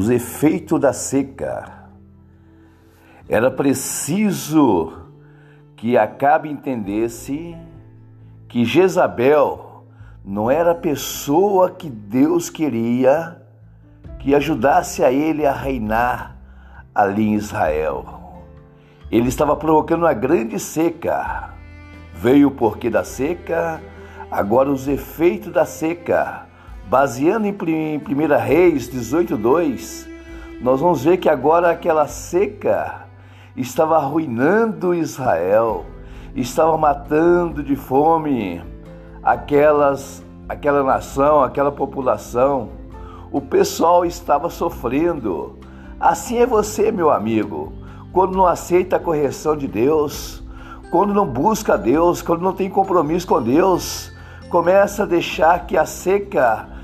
os efeitos da seca. Era preciso que Acabe entendesse que Jezabel não era a pessoa que Deus queria que ajudasse a ele a reinar ali em Israel. Ele estava provocando uma grande seca. Veio o porquê da seca, agora os efeitos da seca. Baseando em 1 Reis 18:2, nós vamos ver que agora aquela seca estava arruinando Israel, estava matando de fome aquelas aquela nação, aquela população. O pessoal estava sofrendo. Assim é você, meu amigo, quando não aceita a correção de Deus, quando não busca Deus, quando não tem compromisso com Deus, começa a deixar que a seca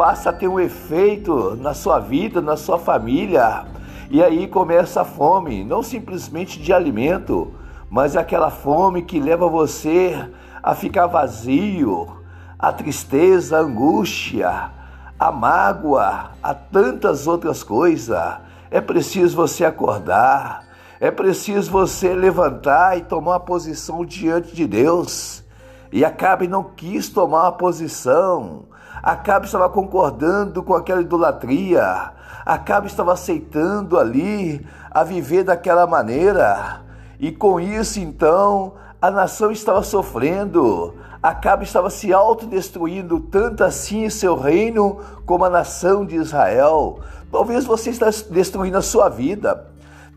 passa a ter um efeito na sua vida, na sua família. E aí começa a fome, não simplesmente de alimento, mas aquela fome que leva você a ficar vazio, a tristeza, a angústia, a mágoa, a tantas outras coisas. É preciso você acordar, é preciso você levantar e tomar uma posição diante de Deus. E Acabe não quis tomar uma posição. Acabe estava concordando com aquela idolatria. Acabe estava aceitando ali a viver daquela maneira. E com isso, então, a nação estava sofrendo. Acabe estava se autodestruindo, tanto assim seu reino como a nação de Israel. Talvez você está destruindo a sua vida,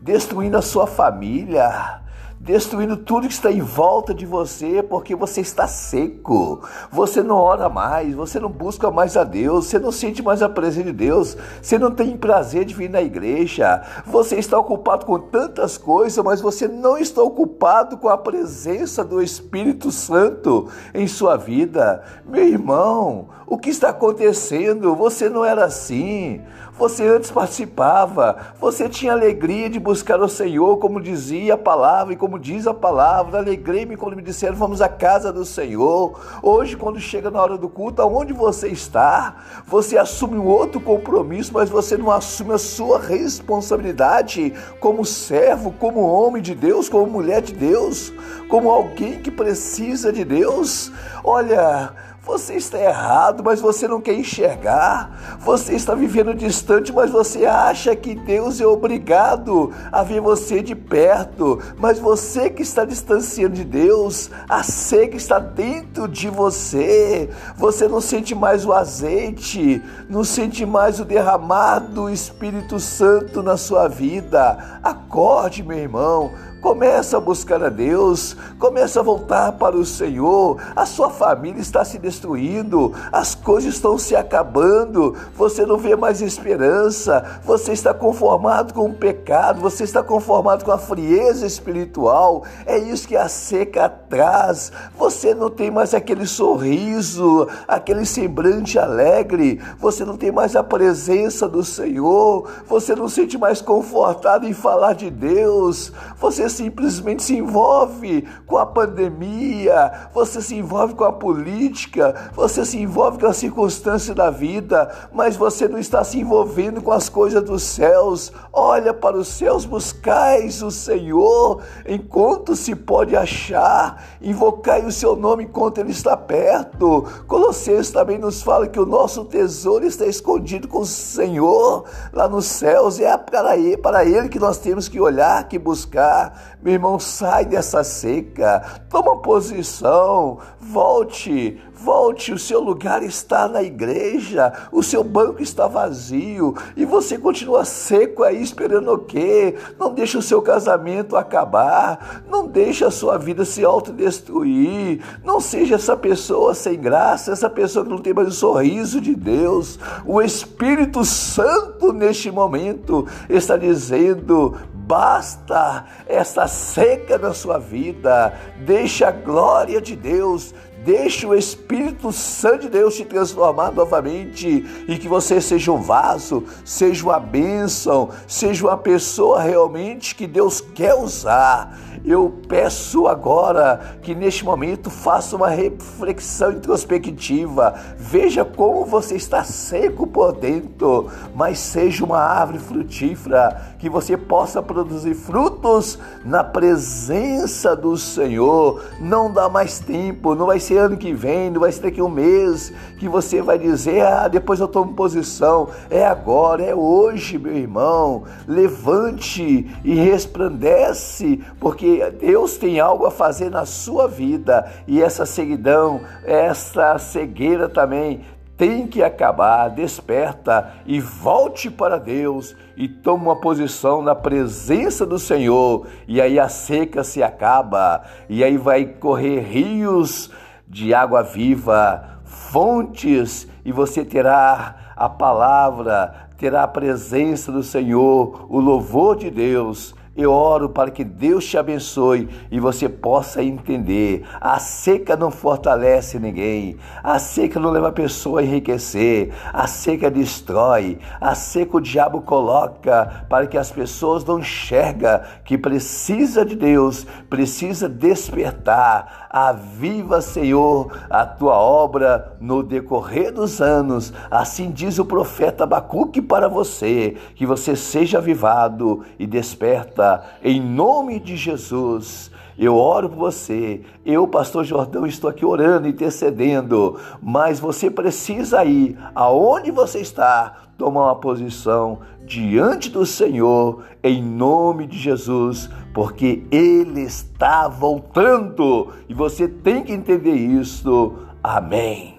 destruindo a sua família, destruindo tudo que está em volta de você, porque você está seco. Você não ora mais, você não busca mais a Deus, você não sente mais a presença de Deus, você não tem prazer de vir na igreja. Você está ocupado com tantas coisas, mas você não está ocupado com a presença do Espírito Santo em sua vida. Meu irmão, o que está acontecendo? Você não era assim. Você antes participava, você tinha alegria de buscar o Senhor, como dizia a palavra e como diz a palavra. Alegrei-me quando me disseram vamos à casa do Senhor. Hoje, quando chega na hora do culto, aonde você está? Você assume um outro compromisso, mas você não assume a sua responsabilidade como servo, como homem de Deus, como mulher de Deus, como alguém que precisa de Deus. Olha, você está errado, mas você não quer enxergar. Você está vivendo distante, mas você acha que Deus é obrigado a ver você de perto. Mas você que está distanciando de Deus, a seca está dentro de você. Você não sente mais o azeite, não sente mais o derramado do Espírito Santo na sua vida. Acorde, meu irmão. Começa a buscar a Deus, começa a voltar para o Senhor. A sua família está se destruindo, as coisas estão se acabando. Você não vê mais esperança, você está conformado com o pecado, você está conformado com a frieza espiritual. É isso que a seca traz. Você não tem mais aquele sorriso, aquele semblante alegre, você não tem mais a presença do Senhor, você não se sente mais confortado em falar de Deus. Você simplesmente se envolve com a pandemia, você se envolve com a política, você se envolve com a circunstância da vida, mas você não está se envolvendo com as coisas dos céus. Olha para os céus, buscais o Senhor enquanto se pode achar, invocai o seu nome enquanto ele está perto. Colossenses também nos fala que o nosso tesouro está escondido com o Senhor lá nos céus, é para ele, para ele que nós temos que olhar, que buscar. Meu irmão, sai dessa seca, toma posição, volte, volte. O seu lugar está na igreja, o seu banco está vazio. E você continua seco aí esperando o quê? Não deixe o seu casamento acabar, não deixe a sua vida se autodestruir, não seja essa pessoa sem graça, essa pessoa que não tem mais o sorriso de Deus. O Espírito Santo neste momento está dizendo: Basta essa seca na sua vida. Deixa a glória de Deus, Deixe o Espírito Santo de Deus te transformar novamente e que você seja um vaso, seja uma bênção, seja uma pessoa realmente que Deus quer usar. Eu peço agora que neste momento faça uma reflexão introspectiva. Veja como você está seco por dentro, mas seja uma árvore frutífera, que você possa produzir frutos na presença do Senhor. Não dá mais tempo, não vai ser ano que vem, não vai ser daqui a um mês que você vai dizer: ah, depois eu tomo posição. É agora, é hoje, meu irmão. Levante e resplandece, porque Deus tem algo a fazer na sua vida e essa seguidão, essa cegueira também tem que acabar. Desperta e volte para Deus e toma uma posição na presença do Senhor. E aí a seca se acaba e aí vai correr rios de água viva, fontes e você terá a palavra, terá a presença do Senhor, o louvor de Deus eu oro para que Deus te abençoe e você possa entender. A seca não fortalece ninguém. A seca não leva a pessoa a enriquecer. A seca destrói. A seca o diabo coloca para que as pessoas não enxergam que precisa de Deus, precisa despertar. Aviva, Senhor, a tua obra no decorrer dos anos. Assim diz o profeta Abacuque para você, que você seja avivado e desperta em nome de Jesus. Eu oro por você. Eu, pastor Jordão, estou aqui orando, intercedendo, mas você precisa ir aonde você está, tomar uma posição diante do Senhor em nome de Jesus, porque ele está voltando e você tem que entender isso. Amém.